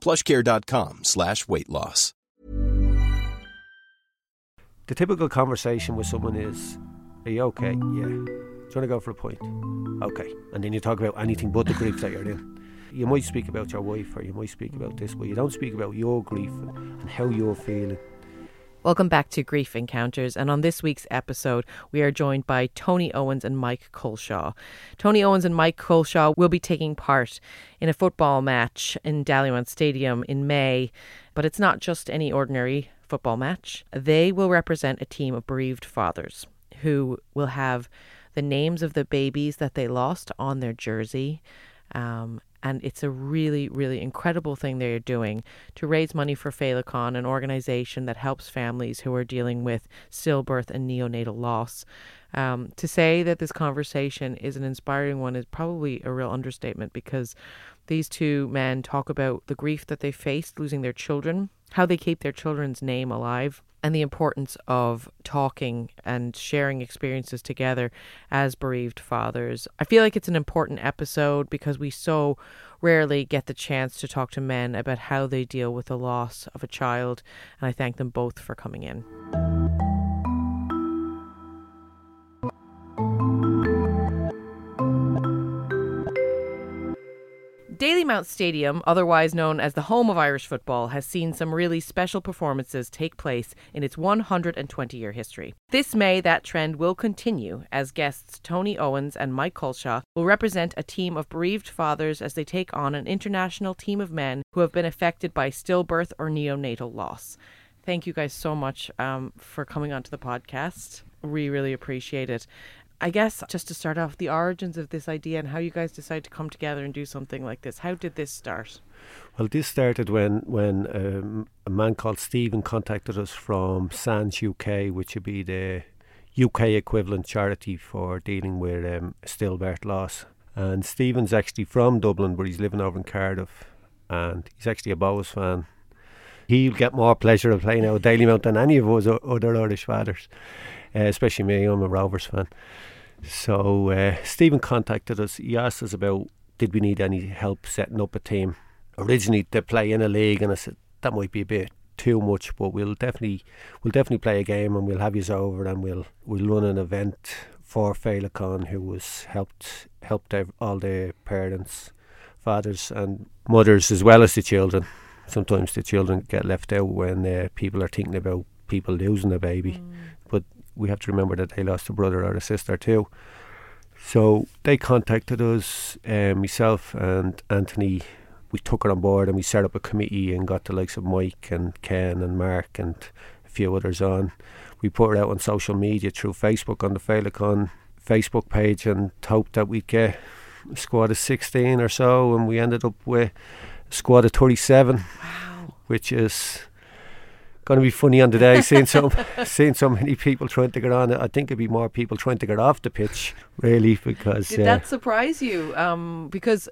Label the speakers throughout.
Speaker 1: plushcare.com slash weight loss.
Speaker 2: The typical conversation with someone is, Are you okay? Yeah. Do you want to go for a point? Okay. And then you talk about anything but the grief that you're in. You might speak about your wife or you might speak about this, but you don't speak about your grief and how you're feeling.
Speaker 3: Welcome back to Grief Encounters, and on this week's episode, we are joined by Tony Owens and Mike Colshaw. Tony Owens and Mike Colshaw will be taking part in a football match in Dalymount Stadium in May, but it's not just any ordinary football match. They will represent a team of bereaved fathers who will have the names of the babies that they lost on their jersey. Um, and it's a really, really incredible thing they're doing to raise money for Féileacáin, an organization that helps families who are dealing with stillbirth and neonatal loss. Um, to say that this conversation is an inspiring one is probably a real understatement because these two men talk about the grief that they faced losing their children, how they keep their children's name alive, and the importance of talking and sharing experiences together as bereaved fathers. I feel like it's an important episode because we so rarely get the chance to talk to men about how they deal with the loss of a child, and I thank them both for coming in. Dalymount Stadium, otherwise known as the home of Irish football, has seen some really special performances take place in its 120 year history. This May, that trend will continue as guests Tony Owens and Mike Colshaw will represent a team of bereaved fathers as they take on an international team of men who have been affected by stillbirth or neonatal loss. Thank you guys so much um, for coming onto the podcast. We really appreciate it. I guess just to start off, the origins of this idea and how you guys decided to come together and do something like this. How did this start?
Speaker 2: Well, this started when when um, a man called Stephen contacted us from Sands UK, which would be the UK equivalent charity for dealing with um, stillbirth loss. And Stephen's actually from Dublin, but he's living over in Cardiff, and he's actually a Bohs fan. He'll get more pleasure of playing out Dalymount than any of us other Irish fathers, uh, especially me. I'm a Rovers fan. So uh, Stephen contacted us. He asked us about did we need any help setting up a team. Originally to play in a league, and I said that might be a bit too much, but we'll definitely we'll definitely play a game, and we'll have you over, and we'll we'll run an event for Féileacáin, who was helped helped all the parents, fathers, and mothers as well as the children. Sometimes the children get left out when uh, people are thinking about people losing a baby. Mm we have to remember that they lost a brother or a sister too. So they contacted us, uh, myself and Anthony. We took it on board and we set up a committee and got the likes of Mike and Ken and Mark and a few others on. We put it out on social media through Facebook on the Féileacáin Facebook page and hoped that we'd get a squad of 16 or so, and we ended up with a squad of 37,
Speaker 3: wow.
Speaker 2: which is going to be funny on the day seeing so seeing so many people trying to get on. I think it'd be more people trying to get off the pitch, really, because
Speaker 3: did uh, that surprise you? Um, because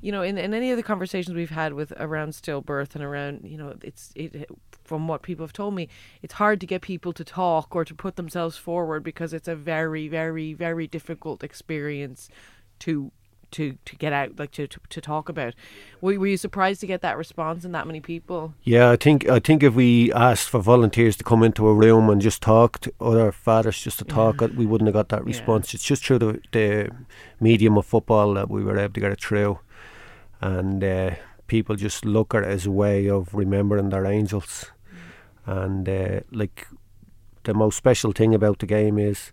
Speaker 3: you know, in, in any of the conversations we've had with around stillbirth and around, you know, it's it from what people have told me, it's hard to get people to talk or to put themselves forward because it's a very, very, very difficult experience to to to get out like to, to, to talk about were, were you surprised to get that response and that many people
Speaker 2: yeah i think i think if we asked for volunteers to come into a room and just talk to other fathers just to talk yeah. we wouldn't have got that response yeah. it's just through the, the medium of football that we were able to get it through and uh, people just look at it as a way of remembering their angels and uh, like the most special thing about the game is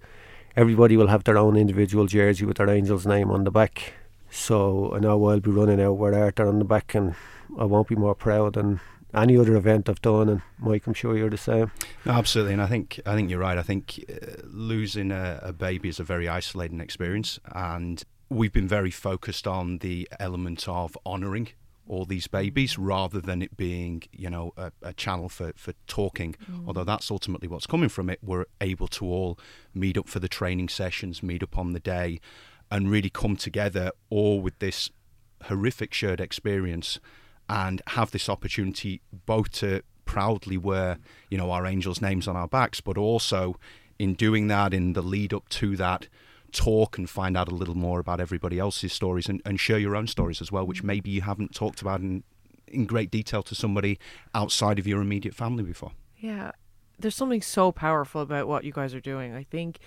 Speaker 2: everybody will have their own individual jersey with their Angels name on the back. So I know I'll be running out with Arthur on the back, and I won't be more proud than any other event I've done. And Mike, I'm sure you're the same.
Speaker 4: No, absolutely, and I think I think you're right. I think uh, losing a, a baby is a very isolating experience, and we've been very focused on the element of honouring all these babies rather than it being, you know, a, a channel for, for talking. Mm. Although that's ultimately what's coming from it. We're able to all meet up for the training sessions, meet up on the day, and really come together all with this horrific shared experience and have this opportunity both to proudly wear, you know, our angels' names on our backs, but also in doing that, in the lead up to that, talk and find out a little more about everybody else's stories and, and share your own stories as well, which mm-hmm. maybe you haven't talked about in, in great detail to somebody outside of your immediate family before.
Speaker 3: Yeah. There's something so powerful about what you guys are doing. I think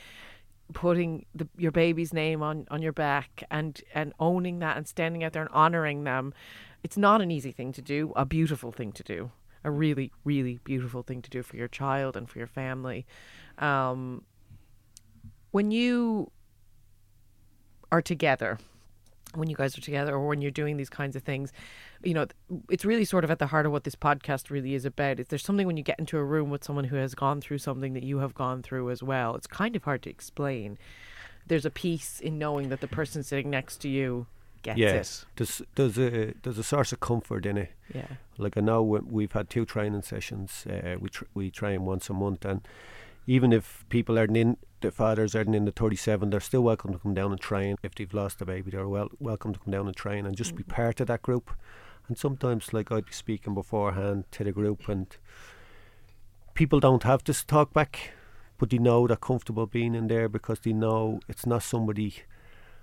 Speaker 3: putting the, your baby's name on, on your back and, and owning that and standing out there and honoring them it's not an easy thing to do, a beautiful thing to do, a really, really beautiful thing to do for your child and for your family. Um, when you are together, when you guys are together or when you're doing these kinds of things, you know, it's really sort of at the heart of what this podcast really is about. Is there's something when you get into a room with someone who has gone through something that you have gone through as well, it's kind of hard to explain. There's a peace in knowing that the person sitting next to you gets
Speaker 2: yes.
Speaker 3: it.
Speaker 2: There's there's a there's a source of comfort in it.
Speaker 3: Yeah.
Speaker 2: Like I know we've had two training sessions. Uh, we tr- we train once a month, and even if people aren't in the fathers aren't in the 37, they're still welcome to come down and train. If they've lost a baby, they're well welcome to come down and train and just mm-hmm. be part of that group. And sometimes, like I'd be speaking beforehand to the group, and people don't have to talk back, but they know they're comfortable being in there because they know it's not somebody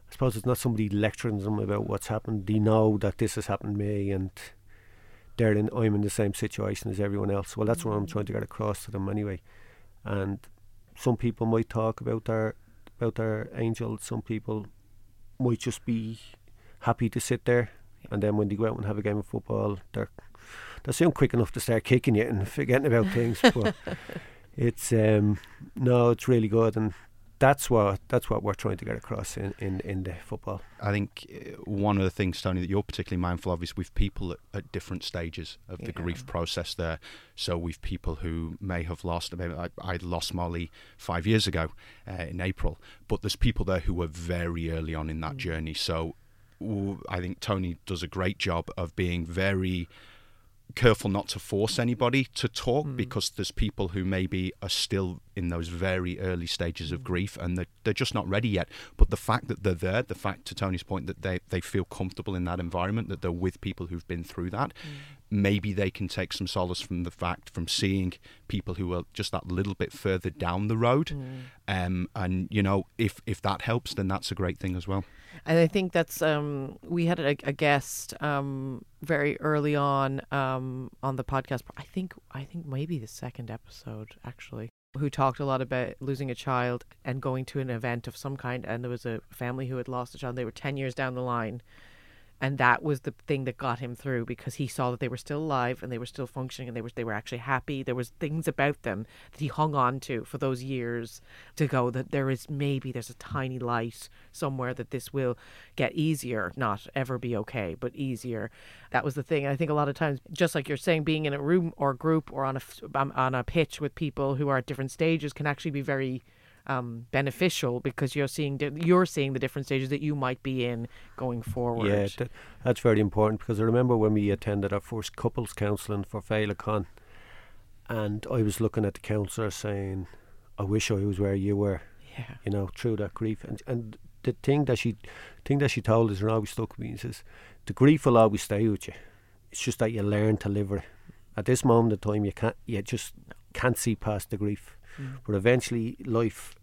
Speaker 2: I suppose it's not somebody lecturing them about what's happened. They know that this has happened to me and they're in, I'm in the same situation as everyone else. Well, that's what I'm trying to get across to them anyway. And some people might talk about their about their angel. Some people might just be happy to sit there, and then when they go out and have a game of football, they're they're soon quick enough to start kicking you and forgetting about things. but it's um, no, it's really good, and that's what that's what we're trying to get across in, in, in the football.
Speaker 4: I think uh, one of the things, Tony, that you're particularly mindful of is with people at, at different stages of yeah. the grief process. There, so with people who may have lost. I, mean, I, I lost Molly five years ago uh, in April, but there's people there who were very early on in that mm. journey. So I think Tony does a great job of being very careful not to force anybody to talk mm. because there's people who maybe are still in those very early stages of hmm. grief and they're, they're just not ready yet. But the fact that they're there, the fact, to Tony's point, that they, they feel comfortable in that environment, that they're with people who've been through that, mm. Maybe they can take some solace from the fact, from seeing people who are just that little bit further down the road. Mm. Um, and, you know, if, if that helps, then that's a great thing as well.
Speaker 3: And I think that's um, we had a, a guest um, very early on um, on the podcast. I think I think maybe the second episode actually, who talked a lot about losing a child and going to an event of some kind. And there was a family who had lost a child. They were ten years down the line, and that was the thing that got him through because he saw that they were still alive and they were still functioning and they were they were actually happy. There was things about them that he hung on to for those years to go that there is maybe there's a tiny light somewhere that this will get easier not ever be okay but easier. That was the thing. I think a lot of times just like you're saying being in a room or group or on a um, on a pitch with people who are at different stages can actually be very um, beneficial because you're seeing di- you're seeing the different stages that you might be in going forward.
Speaker 2: Yeah, th- that's very important because I remember when we attended our first couples counselling for Féileacáin, and I was looking at the counsellor saying, "I wish I was where you were."
Speaker 3: Yeah.
Speaker 2: You know, through that grief, and and the thing that she, thing that she told us and always stuck with me is, the grief will always stay with you. It's just that you learn to live with it. At this moment in time, you can't, you just can't see past the grief. Mm. But eventually, life,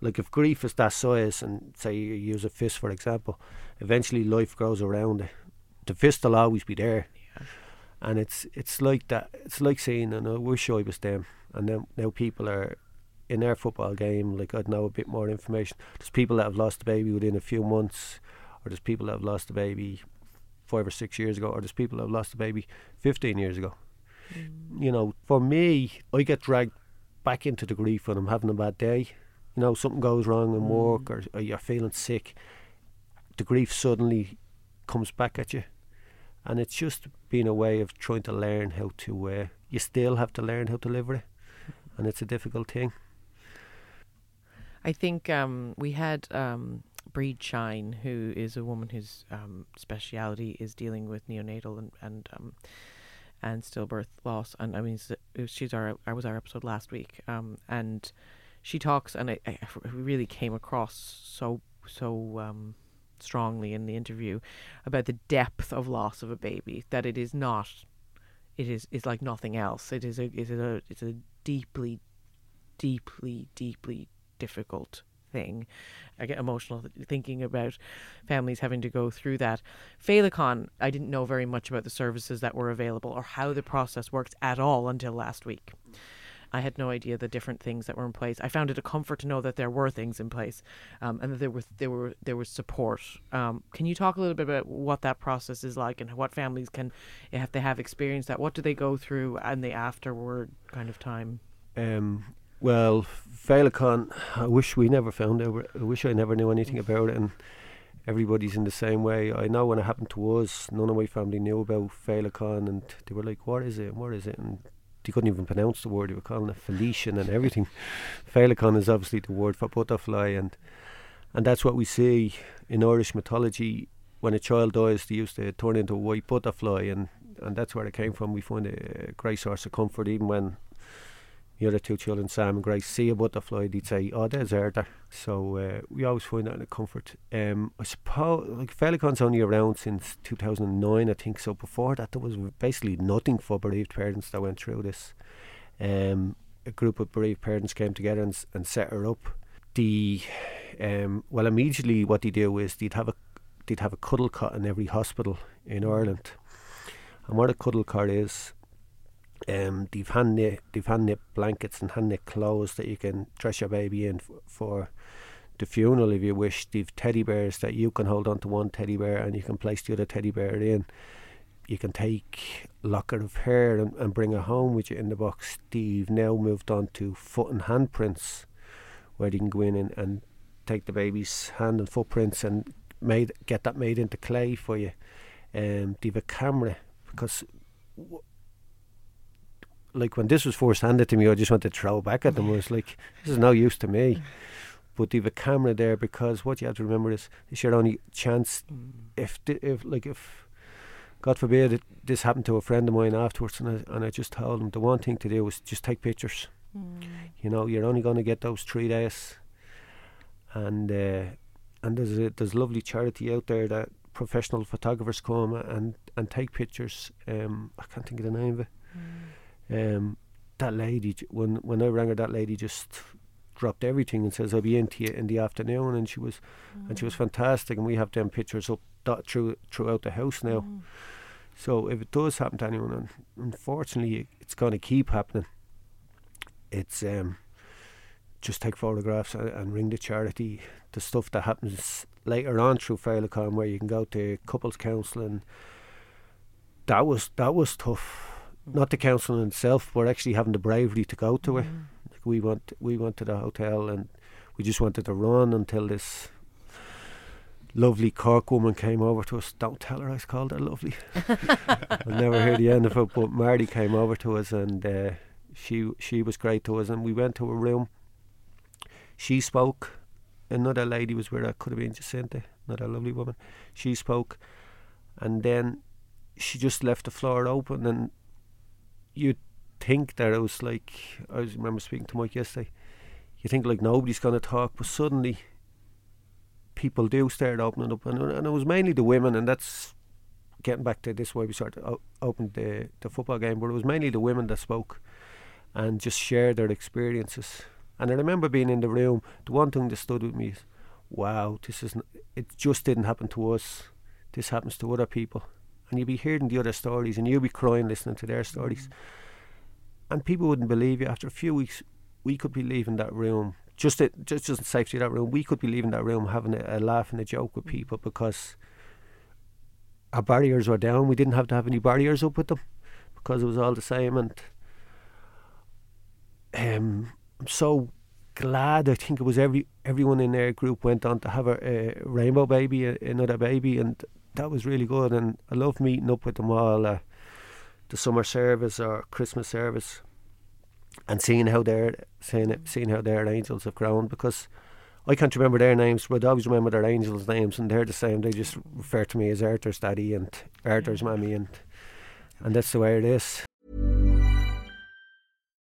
Speaker 2: like if grief is that size, and say you use a fist for example, eventually life grows around it. The fist will always be there.
Speaker 3: Yeah.
Speaker 2: And it's it's like that. It's like saying, and I wish I was them. And now now people are in their football game. Like I'd know a bit more information. There's people that have lost a baby within a few months, or there's people that have lost a baby five or six years ago, or there's people that have lost a baby 15 years ago. Mm. You know, for me, I get dragged back into the grief when I'm having a bad day. You know, something goes wrong in mm. work or, or you're feeling sick. The grief suddenly comes back at you. And it's just been a way of trying to learn how to, uh, you still have to learn how to live with it. And it's a difficult thing.
Speaker 3: I think um, we had um, Breed Shine, who is a woman whose um, speciality is dealing with neonatal and and um, and stillbirth loss. And I mean, she's our I was our episode last week, um, and she talks, and I, I really came across so so um, strongly in the interview about the depth of loss of a baby. That it is not, it is is like nothing else. It is a it is a it's a deeply, deeply, deeply difficult thing. I get emotional thinking about families having to go through that. Féileacáin, I didn't know very much about the services that were available or how the process works at all until last week. I had no idea the different things that were in place. I found it a comfort to know that there were things in place, um, and that there was there were there was support. Um, can you talk a little bit about what that process is like, and what families can, if they have experienced that, what do they go through, and the afterward kind of time?
Speaker 2: Um, well, Féileacáin, I wish we never found out. I wish I never knew anything mm. about it. And everybody's in the same way. I know when it happened to us, none of my family knew about Féileacáin, and they were like, "What is it? And what is it?" And they couldn't even pronounce the word. They were calling it Felician and everything. Féileacáin is obviously the word for butterfly, and and that's what we see in Irish mythology. When a child dies, they used to turn into a white butterfly, and, and that's where it came from. We find a great source of comfort, even when the other two children, Sam and Grace, see a butterfly, they'd say, "Oh, there's Arthur." So uh, we always find that in a comfort. Um, I suppose like Féileacáin's only around since 2009, I think. So before that, there was basically nothing for bereaved parents that went through this. Um, a group of bereaved parents came together and, and set her up. The um, well, immediately what they do is they'd have a they'd have a cuddle cot in every hospital in Ireland. And what a cuddle cot is, um, they've hand knit, they've hand knit blankets and hand knit clothes that you can dress your baby in f- for the funeral if you wish. They've teddy bears that you can hold on to one teddy bear and you can place the other teddy bear in. You can take locket of hair and, and bring it home with you in the box. They've now moved on to foot and handprints where you can go in and, and take the baby's hand and footprints and made get that made into clay for you. Um, they've a camera because w- like when this was first handed to me, I just wanted to throw back at them. I was like, this is no use to me. But they've a camera there because what you have to remember is it's your only chance. Mm. If if like if God forbid it, this happened to a friend of mine afterwards, and I, and I just told him the one thing to do was just take pictures. Mm. You know, you're only going to get those three days, and uh, and there's a, there's lovely charity out there that professional photographers come and and take pictures. Um, I can't think of the name of it. Mm um, that lady, when when I rang her, that lady just dropped everything and says I'll be into you in the afternoon, and she was, mm. and she was mm. fantastic. And we have them pictures up that through throughout the house now. Mm. So if it does happen to anyone, and unfortunately it's going to keep happening, it's um, just take photographs and, and, ring the charity. The stuff that happens later on through Féileacáin, where you can go to couples counselling. That was that was tough not the counselling itself, but actually having the bravery to go to it. Mm. Like we went, we went to the hotel and we just wanted to run until this lovely Cork woman came over to us. Don't tell her I called her lovely. I'll never hear the end of it. But Marty came over to us and uh, she she was great to us. And we went to a room. She spoke. Another lady was where I could have been Jacinta, another lovely woman. She spoke, and then she just left the floor open and you'd think that it was like I was, remember speaking to Mike yesterday. You think like nobody's going to talk, but suddenly people do start opening up, and, and it was mainly the women, and that's getting back to this way we started o- opened the the football game. But it was mainly the women that spoke and just shared their experiences. And I remember being in the room. The one thing that stood with me is, "Wow, this is it. Just didn't happen to us. This happens to other people." And you'd be hearing the other stories and you'd be crying listening to their stories. Mm. And people wouldn't believe you. After a few weeks, we could be leaving that room, just it, just just safety of that room, we could be leaving that room having a, a laugh and a joke with mm. people because our barriers were down. We didn't have to have any barriers up with them because it was all the same. And um, I'm so glad. I think it was every everyone in their group went on to have a, a rainbow baby, a, another baby, and that was really good. And I love meeting up with them all, uh, the summer service or Christmas service, and seeing how their seeing it, seeing how their angels have grown because. I can't remember their names, but I always remember their angels' names, and they're the same. They just refer to me as Arthur's daddy and Arthur's mammy, and and that's the way it is.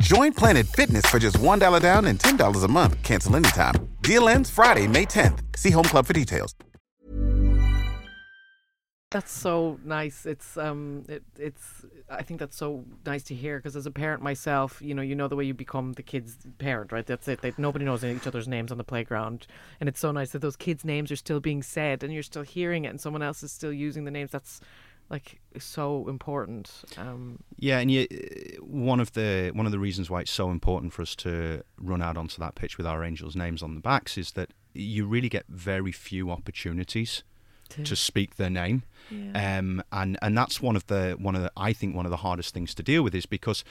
Speaker 5: Join Planet Fitness for just $1 down and $10 a month. Cancel anytime. Deal ends Friday, May 10th. See Home Club for details.
Speaker 3: That's so nice. It's um, it, it's. I think that's so nice to hear because as a parent myself, you know, you know the way you become the kid's parent, right? That's it. They, nobody knows each other's names on the playground, and it's so nice that those kids' names are still being said and you're still hearing it, and someone else is still using the names. That's like so important. Um,
Speaker 4: yeah, and you, one of the one of the reasons why it's so important for us to run out onto that pitch with our angels' names on the backs is that you really get very few opportunities to, to speak their name, yeah. um, and and that's one of the one of the I think one of the hardest things to deal with is because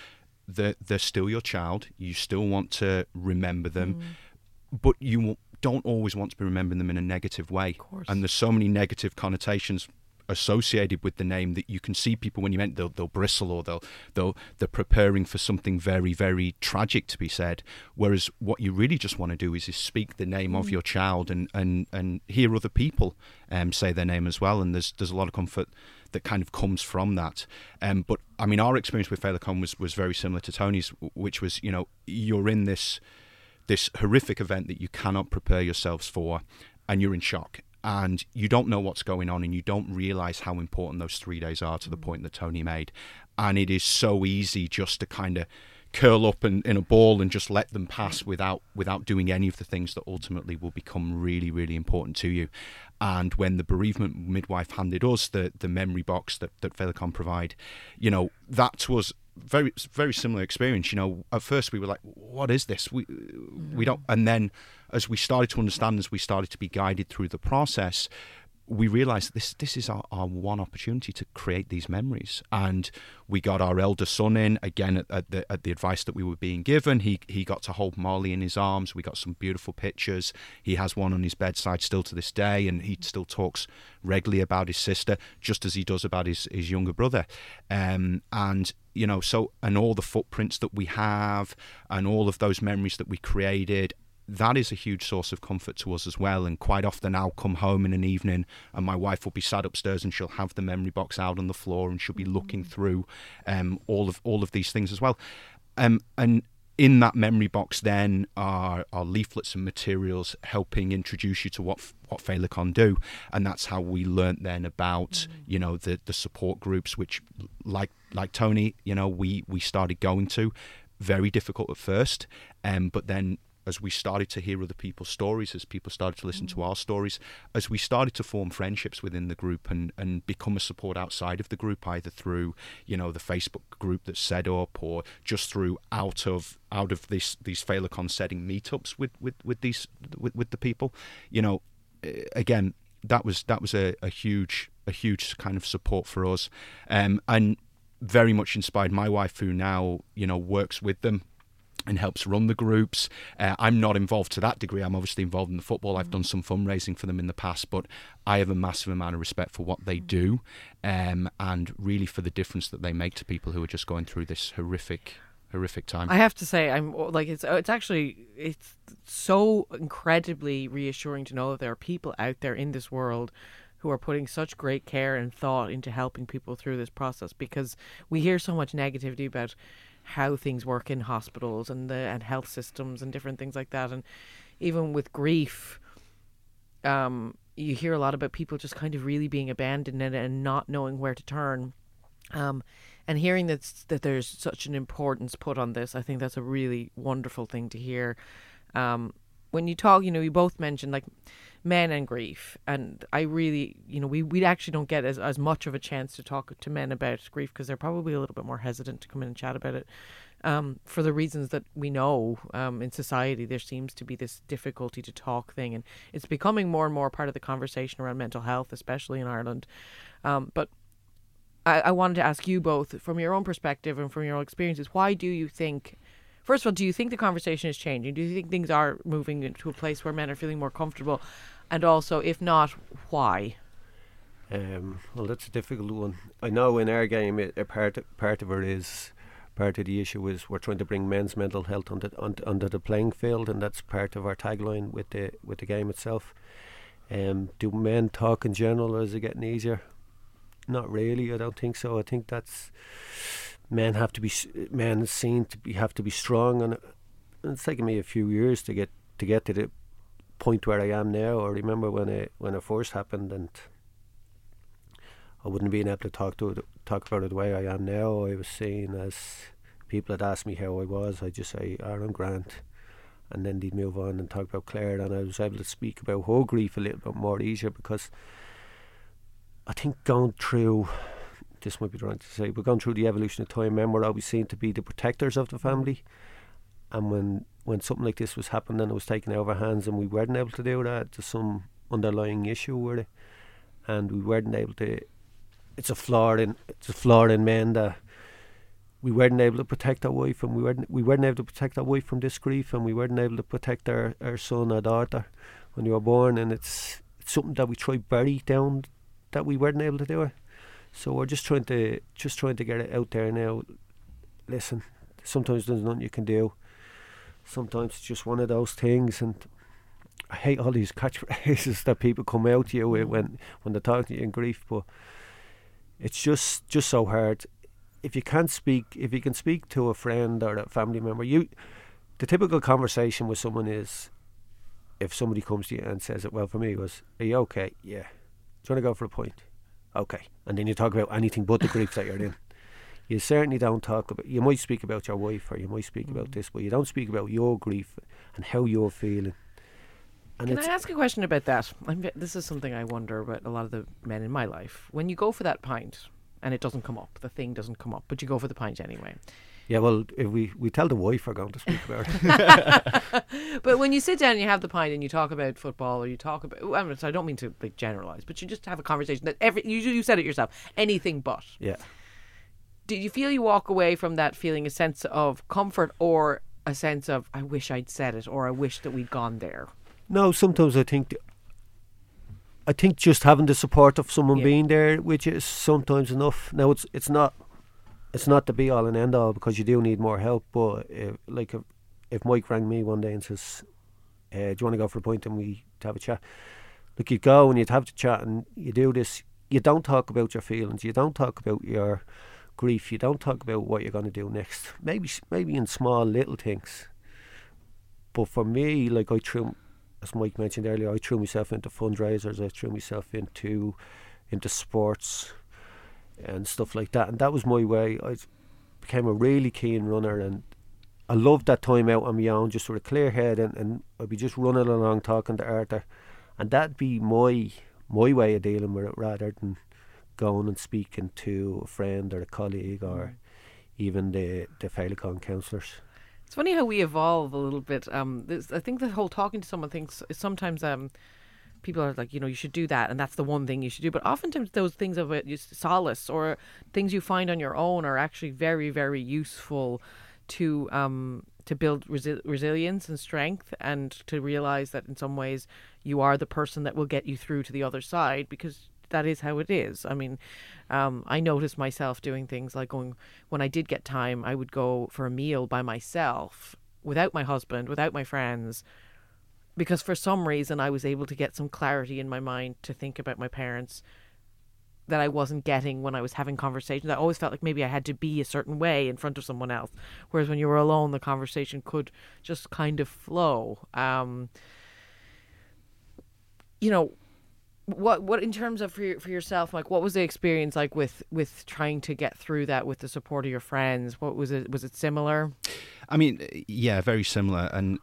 Speaker 4: they're, they're still your child. You still want to remember them, mm. but you don't always want to be remembering them in a negative way. And there's so many negative connotations associated with the name that you can see people when you meant they'll, they'll bristle or they'll they'll they're preparing for something very very tragic to be said. Whereas what you really just want to do is, is speak the name mm. of your child and and and hear other people um, say their name as well. And there's there's a lot of comfort that kind of comes from that. Um, but I mean our experience with Féileacáin was was very similar to Tony's which was you know you're in this this horrific event that you cannot prepare yourselves for and you're in shock and you don't know what's going on and you don't realize how important those three days are to the mm. point that Tony made. And it is so easy just to kind of curl up in, in a ball and just let them pass without without doing any of the things that ultimately will become really really important to you and when the bereavement midwife handed us the the memory box that that Féileacáin provide you know that was very very similar experience you know. At first we were like what is this? We mm-hmm. we don't and then as we started to understand as we started to be guided through the process we realized this this is our, our one opportunity to create these memories. And we got our elder son in again at, at, the at the advice that we were being given. He he got to hold Molly in his arms. We got some beautiful pictures. He has one on his bedside still to this day and he still talks regularly about his sister just as he does about his his younger brother. Um, and you know so and all the footprints that we have and all of those memories that we created that is a huge source of comfort to us as well. And quite often I'll come home in an evening and my wife will be sat upstairs and she'll have the memory box out on the floor and she'll be looking mm. through um, all of all of these things as well. Um, and in that memory box then are, are leaflets and materials helping introduce you to what what Féileacáin do and that's how we learnt then about mm. you know the the support groups which like like Tony you know we we started going to very difficult at first um, but then as we started to hear other people's stories, as people started to listen to mm. our stories, as we started to form friendships within the group and, and become a support outside of the group, either through you know the Facebook group that's set up or just through out of out of this these Féileacáin setting meetups with with with these with, with the people, you know, again that was that was a, a huge a huge kind of support for us, um, and very much inspired my wife who now you know works with them and helps run the groups. Uh, I'm not involved to that degree. I'm obviously involved in the football. I've done some fundraising for them in the past, but I have a massive amount of respect for what they do um, and really for the difference that they make to people who are just going through this horrific horrific time.
Speaker 3: I have to say, I'm like it's it's actually it's so incredibly reassuring to know that there are people out there in this world who are putting such great care and thought into helping people through this process because we hear so much negativity about how things work in hospitals and the and health systems and different things like that. And even with grief um you hear a lot about people just kind of really being abandoned and, and not knowing where to turn. Um and hearing that that there's such an importance put on this I think that's a really wonderful thing to hear. Um when you talk you know you both mentioned like men and grief. And i really you know we, we actually don't get as, as much of a chance to talk to men about grief because they're probably a little bit more hesitant to come in and chat about it um, for the reasons that we know um, in society there seems to be this difficulty to talk thing. And it's becoming more and more part of the conversation around mental health especially in ireland. Um, but I, I wanted to ask you both from your own perspective and from your own experiences why do you think First of all, do you think the conversation is changing? Do you think things are moving into a place where men are feeling more comfortable? And also, if not, why?
Speaker 2: Um, well, that's a difficult one. I know in our game, it, a part part of it is part of the issue is we're trying to bring men's mental health onto, onto, onto the playing field, and that's part of our tagline with the with the game itself. Um, do men talk in general? Or is it getting easier? Not really. I don't think so. I think that's men have to be men seem to be have to be strong, and it's taken me a few years to get to get to the point where I am now. I remember when it when it first happened, and I wouldn't been able to talk to talk about it the way I am now. I was seen as people had asked me how I was. I just say Aaron Grant, and then they'd move on and talk about Claire, and I was able to speak about her grief a little bit more easier because I think going through this might be wrong to say, we're going through the evolution of time. Men were always seen to be the protectors of the mm. family, and when when something like this was happening, and it was taken out of our hands, and we weren't able to do that. There's some underlying issue with it, and we weren't able to. It's a flaw in it's a flaw in men that we weren't able to protect our wife, and we weren't we weren't able to protect our wife from this grief, and we weren't able to protect our, our son or daughter when they were born, and it's it's something that we tried bury down that we weren't able to do it. So we're just trying to just trying to get it out there now. Listen, sometimes there's nothing you can do. Sometimes it's just one of those things, and I hate all these catchphrases that people come out to you with when when they're talking to you in grief. But it's just just so hard. If you can't speak, if you can speak to a friend or a family member, you the typical conversation with someone is if somebody comes to you and says it. Well, for me, was, "Are you okay? Yeah. Do you want to go for a point? Okay. And then you talk about anything but the grief that you're in. You certainly don't talk about. You might speak about your wife, or you might speak mm. about this, but you don't speak about your grief and how you're feeling.
Speaker 3: And Can I ask a question about that? I'm, this is something I wonder about a lot of the men in my life. When you go for that pint and it doesn't come up, the thing doesn't come up, but you go for the pint anyway.
Speaker 2: Yeah, well, if we, we tell the wife we're going to speak about it.
Speaker 3: but when you sit down and you have the pint and you talk about football or you talk about, I, mean, I don't mean to like generalize, but you just have a conversation that every you you said it yourself, anything but.
Speaker 2: Yeah.
Speaker 3: Do you feel you walk away from that feeling a sense of comfort or a sense of I wish I'd said it or I wish that we'd gone there?
Speaker 2: No, sometimes I think. I think just having the support of someone yeah. being there, which is sometimes enough. Now it's it's not it's not the be all and end all because you do need more help. But if, like if, if Mike rang me one day and says, uh, "Do you want to go for a pint and we have a chat?" Look, you go and you'd have to chat and you do this. You don't talk about your feelings. You don't talk about your grief. You don't talk about what you're going to do next. Maybe maybe in small little things. But for me, like I threw, as Mike mentioned earlier, I threw myself into fundraisers. I threw myself into into sports and stuff like that. And that was my way. I became a really keen runner and I loved that time out on my own, just with a clear head and, and I'd be just running along talking to Arthur. And that'd be my my way of dealing with it rather than going and speaking to a friend or a colleague or mm. even the, the Féileacáin counsellors.
Speaker 3: It's funny how we evolve a little bit. Um, I think the whole talking to someone things sometimes um, people are like, you know, you should do that, and that's the one thing you should do. But oftentimes, those things of solace or things you find on your own are actually very, very useful to um, to build resi- resilience and strength, and to realize that in some ways you are the person that will get you through to the other side. Because that is how it is. I mean, um, I noticed myself doing things like going when I did get time, I would go for a meal by myself without my husband, without my friends, because for some reason I was able to get some clarity in my mind to think about my parents that I wasn't getting when I was having conversations. I always felt like maybe I had to be a certain way in front of someone else, whereas when you were alone, the conversation could just kind of flow. Um, you know, what what in terms of for your, for yourself like what was the experience like with with trying to get through that with the support of your friends what was it was it similar
Speaker 4: i mean yeah very similar and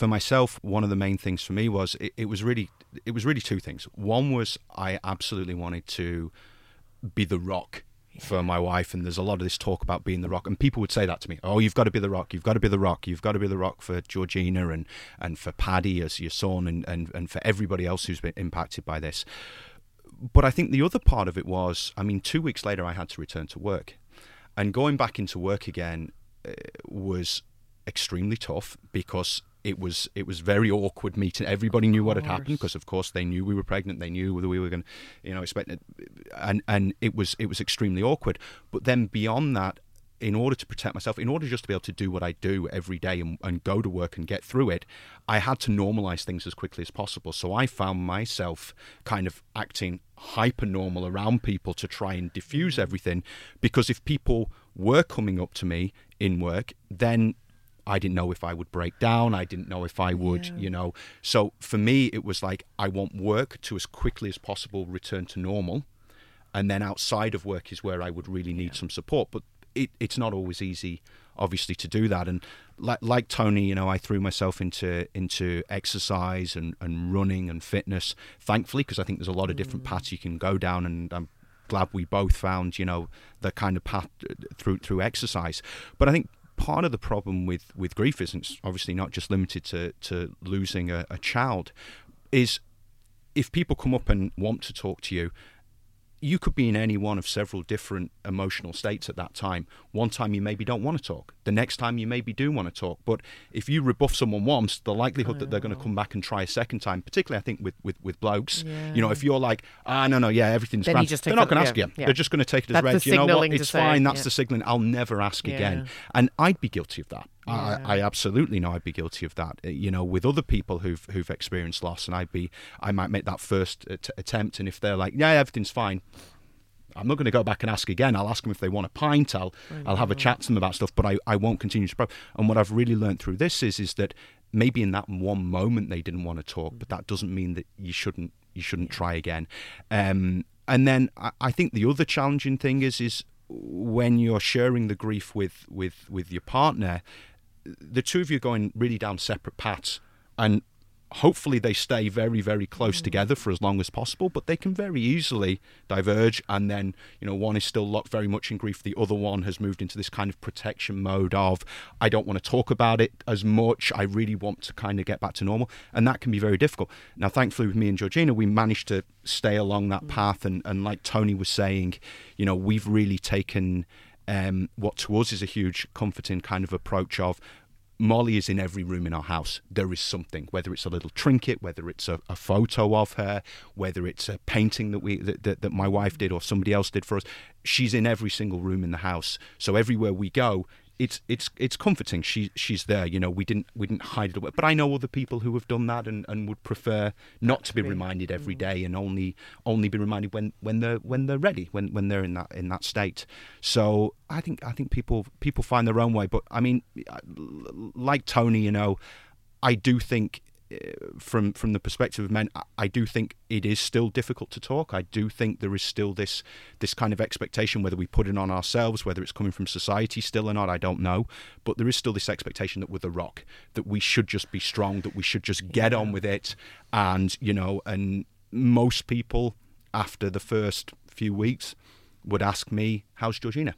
Speaker 4: for myself one of the main things for me was it, it was really it was really two things. One was i absolutely wanted to be the rock for my wife and there's a lot of this talk about being the rock and people would say that to me oh you've got to be the rock you've got to be the rock you've got to be the rock for georgina and and for paddy as your son and and, and for everybody else who's been impacted by this. But i think the other part of it was i mean two weeks later i had to return to work and going back into work again uh, was extremely tough because it was it was very awkward meeting. Everybody knew what had happened because, of course, they knew we were pregnant. They knew whether we were going, you know, expect it, and and it was it was extremely awkward. But then beyond that, in order to protect myself, in order just to be able to do what I do every day and, and go to work and get through it, I had to normalize things as quickly as possible. So I found myself kind of acting hyper normal around people to try and diffuse mm. everything because if people were coming up to me in work, then I didn't know if I would break down. I didn't know if I would, yeah. you know. So for me, it was like I want work to as quickly as possible return to normal. And then outside of work is where I would really need yeah. some support. But it, it's not always easy, obviously, to do that. And like, like Tony, you know, I threw myself into into exercise and, and running and fitness, thankfully, because I think there's a lot of different mm. paths you can go down. And I'm glad we both found, you know, the kind of path uh, through through exercise. But I think part of the problem with, with grief isn't obviously not just limited to, to losing a, a child, is if people come up and want to talk to you you could be in any one of several different emotional states at that time. One time you maybe don't want to talk. The next time you maybe do want to talk. But if you rebuff someone once, the likelihood that they're going to come back and try a second time, particularly I think with with, with blokes, yeah. you know, if you're like, ah, no, no, yeah, everything's then grand, they're not going to ask you. Yeah. They're just going to take it as read. You know what? It's fine. That's the signaling. I'll never ask again. And I'd be guilty of that. Yeah. I, I, absolutely know I'd be guilty of that. Uh, you know, with other people who've who've experienced loss, and I'd be, I might make that first attempt, and if they're like, yeah, everything's fine, I'm not going to go back and ask again. I'll ask them if they want a pint. I'll I'll have a chat to them about stuff, but I, I won't continue to probe. And what I've really learned through this is is that maybe in that one moment they didn't want to talk, but that doesn't mean that you shouldn't you shouldn't try again. Um, and then I, I think the other challenging thing is is when you're sharing the grief with with with your partner, the two of you are going really down separate paths, and hopefully they stay very very close mm. together for as long as possible but they can very easily diverge and then you know one is still locked very much in grief the other one has moved into this kind of protection mode of i don't want to talk about it as much i really want to kind of get back to normal and that can be very difficult now thankfully with me and georgina we managed to stay along that mm. path and, and like tony was saying you know we've really taken um, what to us is a huge comforting kind of approach of Molly is in every room in our house. There is something, whether it's a little trinket, whether it's a, a photo of her, whether it's a painting that we that, that, that my wife did or somebody else did for us. She's in every single room in the house. So everywhere we go, it's it's it's comforting. She she's there. You know, we didn't we didn't hide it away. But I know other people who have done that and, and would prefer not to be reminded every mm. day and only only be reminded when, when they're when they're ready, when when they're in that in that state. So I think I think people people find their own way. But I mean, like Tony, you know, I do think Uh, from from the perspective of men, I do think it is still difficult to talk. I do think there is still this this kind of expectation, whether we put it on ourselves, whether it's coming from society still or not, I don't know. But there is still this expectation that we're the rock, that we should just be strong, that we should just get on with it, and you know, and most people after the first few weeks would ask me, "How's Georgina?"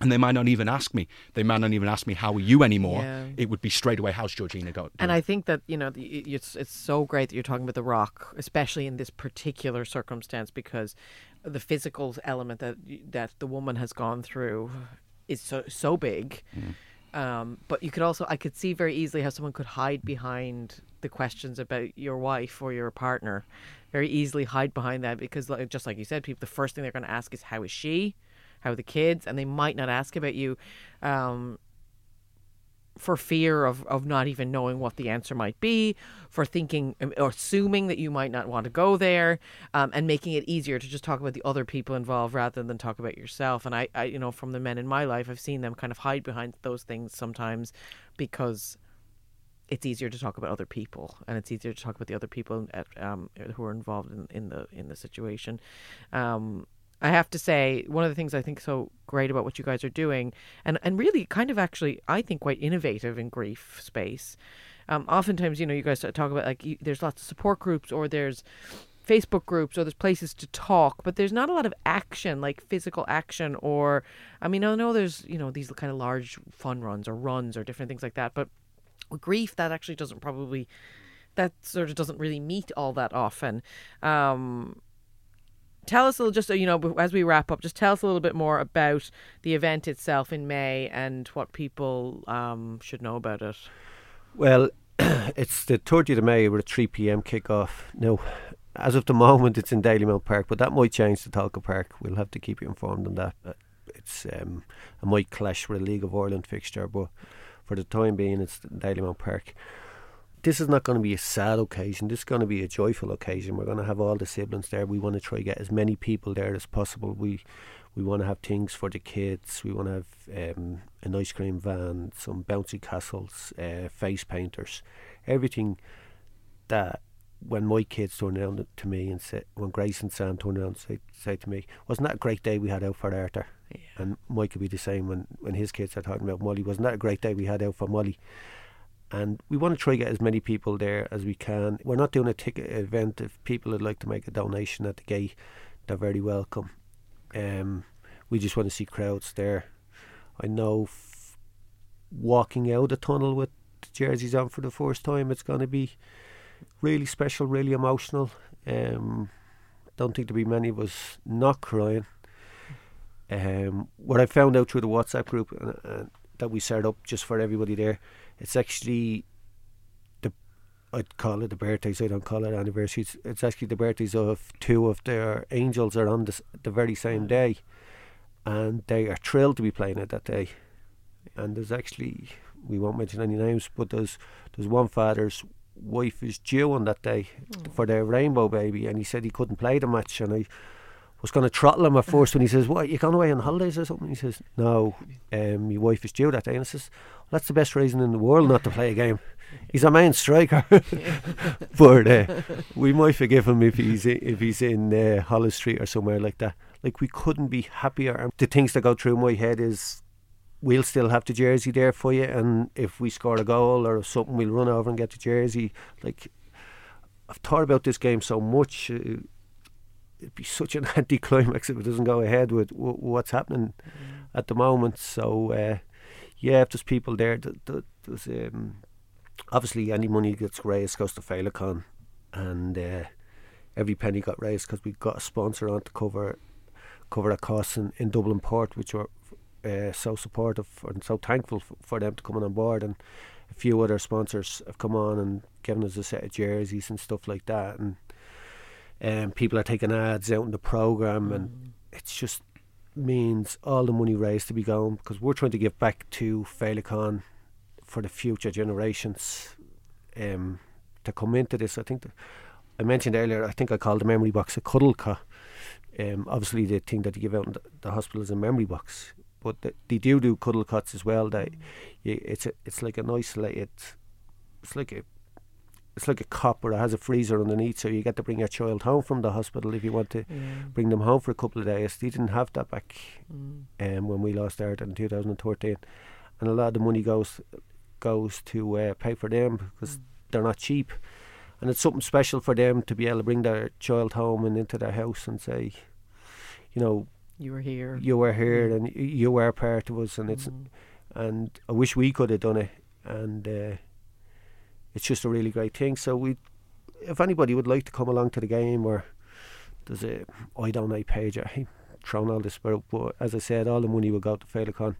Speaker 4: And they might not even ask me. They might not even ask me how are you anymore. Yeah. It would be straight away, how's Georgina going?
Speaker 3: And I think that you know it's it's so great that you're talking about the rock, especially in this particular circumstance, because the physical element that that the woman has gone through is so so big. Mm. Um, but you could also I could see very easily how someone could hide behind the questions about your wife or your partner very easily hide behind that because like, just like you said people the first thing they're going to ask is how is she how the kids and they might not ask about you um, for fear of, of not even knowing what the answer might be, for thinking um, or assuming that you might not want to go there, um, and making it easier to just talk about the other people involved rather than talk about yourself. And I, I, you know, from the men in my life, I've seen them kind of hide behind those things sometimes because it's easier to talk about other people, and it's easier to talk about the other people at, um, who are involved in, in the in the situation. Um, I have to say, one of the things I think so great about what you guys are doing, and, and really kind of actually, I think, quite innovative in grief space. Um, oftentimes, you know, you guys talk about like you, there's lots of support groups or there's Facebook groups or there's places to talk, but there's not a lot of action, like physical action, or I mean, I know there's you know these kind of large fun runs or runs or different things like that, but with grief that actually doesn't probably that sort of doesn't really meet all that often. Um, tell us a little, just you know, as we wrap up, just tell us a little bit more about the event itself in May and what people um, should know about it.
Speaker 2: Well, it's the 30th of May with a 3 p.m. kick-off. Now, as of the moment, it's in Dalymount Park, but that might change to Tolka Park. We'll have to keep you informed on that. It's um, it might clash with a League of Ireland fixture, but for the time being, it's Dalymount Park this is not going to be a sad occasion. This is going to be a joyful occasion. We're going to have all the siblings there. We want to try get as many people there as possible. We we want to have things for the kids. We want to have um, an ice cream van, some bouncy castles, uh, face painters, everything that when my kids turn around to me and say, when Grace and Sam turn around and say, say to me, wasn't that a great day we had out for Arthur? Yeah. And Mike could be the same when, when his kids are talking about Molly. Wasn't that a great day we had out for Molly? And we want to try to get as many people there as we can. We're not doing a ticket event. If people would like to make a donation at the gate, they're very welcome. Um, we just want to see crowds there. I know f- walking out the tunnel with the jerseys on for the first time, it's going to be really special, really emotional. Um, don't think there'll be many of us not crying. Um, what I found out through the WhatsApp group uh, uh, that we set up just for everybody there it's actually the I'd call it the birthdays. I don't call it anniversaries. It's actually the birthdays of two of their angels are on the the very same day, and they are thrilled to be playing it that day. And there's actually we won't mention any names, but there's there's one father's wife is due on that day mm. for their rainbow baby, and he said he couldn't play the match, and I was going to throttle him at first when he says, "What you gone away on holidays or something?" He says, "No, um, your wife is due that day." And I says, well, "That's the best reason in the world not to play a game." He's a main striker, but uh, we might forgive him if he's if he's in uh, Holles Street or somewhere like that. Like we couldn't be happier. The things that go through my head is we'll still have the jersey there for you, and if we score a goal or something, we'll run over and get the jersey. Like I've thought about this game so much. Uh, it'd be such an anticlimax if it doesn't go ahead with w- what's happening mm. at the moment. So uh, yeah, if there's people there, th- th- there's um, obviously any money gets raised goes to Féileacáin, and uh, every penny got raised because we got a sponsor on to cover cover the costs in, in Dublin Port, which were uh, so supportive and so thankful f- for them to coming on board and. A few other sponsors have come on and given us a set of jerseys and stuff like that, and um, people are taking ads out in the program, mm. and it's just means all the money raised to be gone because we're trying to give back to Féileacáin for the future generations um, to come into this. I think the, I mentioned earlier. I think I called the memory box a cuddle car. Um, obviously, the thing that you give out in the, the hospital is a memory box, but the, they do do cuddle cots as well. That mm. it's a, it's like an isolated. It's like a it's like a copper. It has a freezer underneath, so you get to bring your child home from the hospital if you want to yeah. bring them home for a couple of days. They didn't have that back mm. um, when we lost Art in 2013, and a lot of the money goes goes to uh, pay for them because mm. they're not cheap, and it's something special for them to be able to bring their child home and into their house and say, you know,
Speaker 3: you were here,
Speaker 2: you were here, mm. and you were part of us, and it's, mm. and I wish we could have done it, and. Uh, it's just a really great thing. So we, if anybody would like to come along to the game, or there's a iDonate page, I thrown all this, but, but as I said, all the money will go to Féileacáin.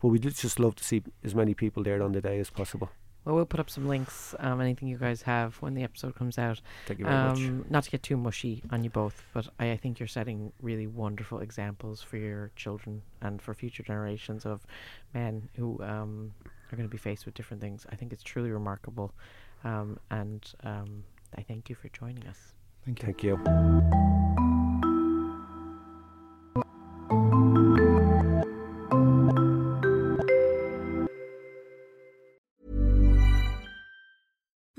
Speaker 2: But we'd just love to see as many people there on the day as possible.
Speaker 3: Well, we'll put up some links, um, anything you guys have when the episode comes out.
Speaker 2: Thank you very much.
Speaker 3: Um, not to get too mushy on you both, but I, I think you're setting really wonderful examples for your children and for future generations of men who um, are going to be faced with different things. I think it's truly remarkable, um, and um, I thank you for joining us.
Speaker 4: Thank you.
Speaker 2: Thank you.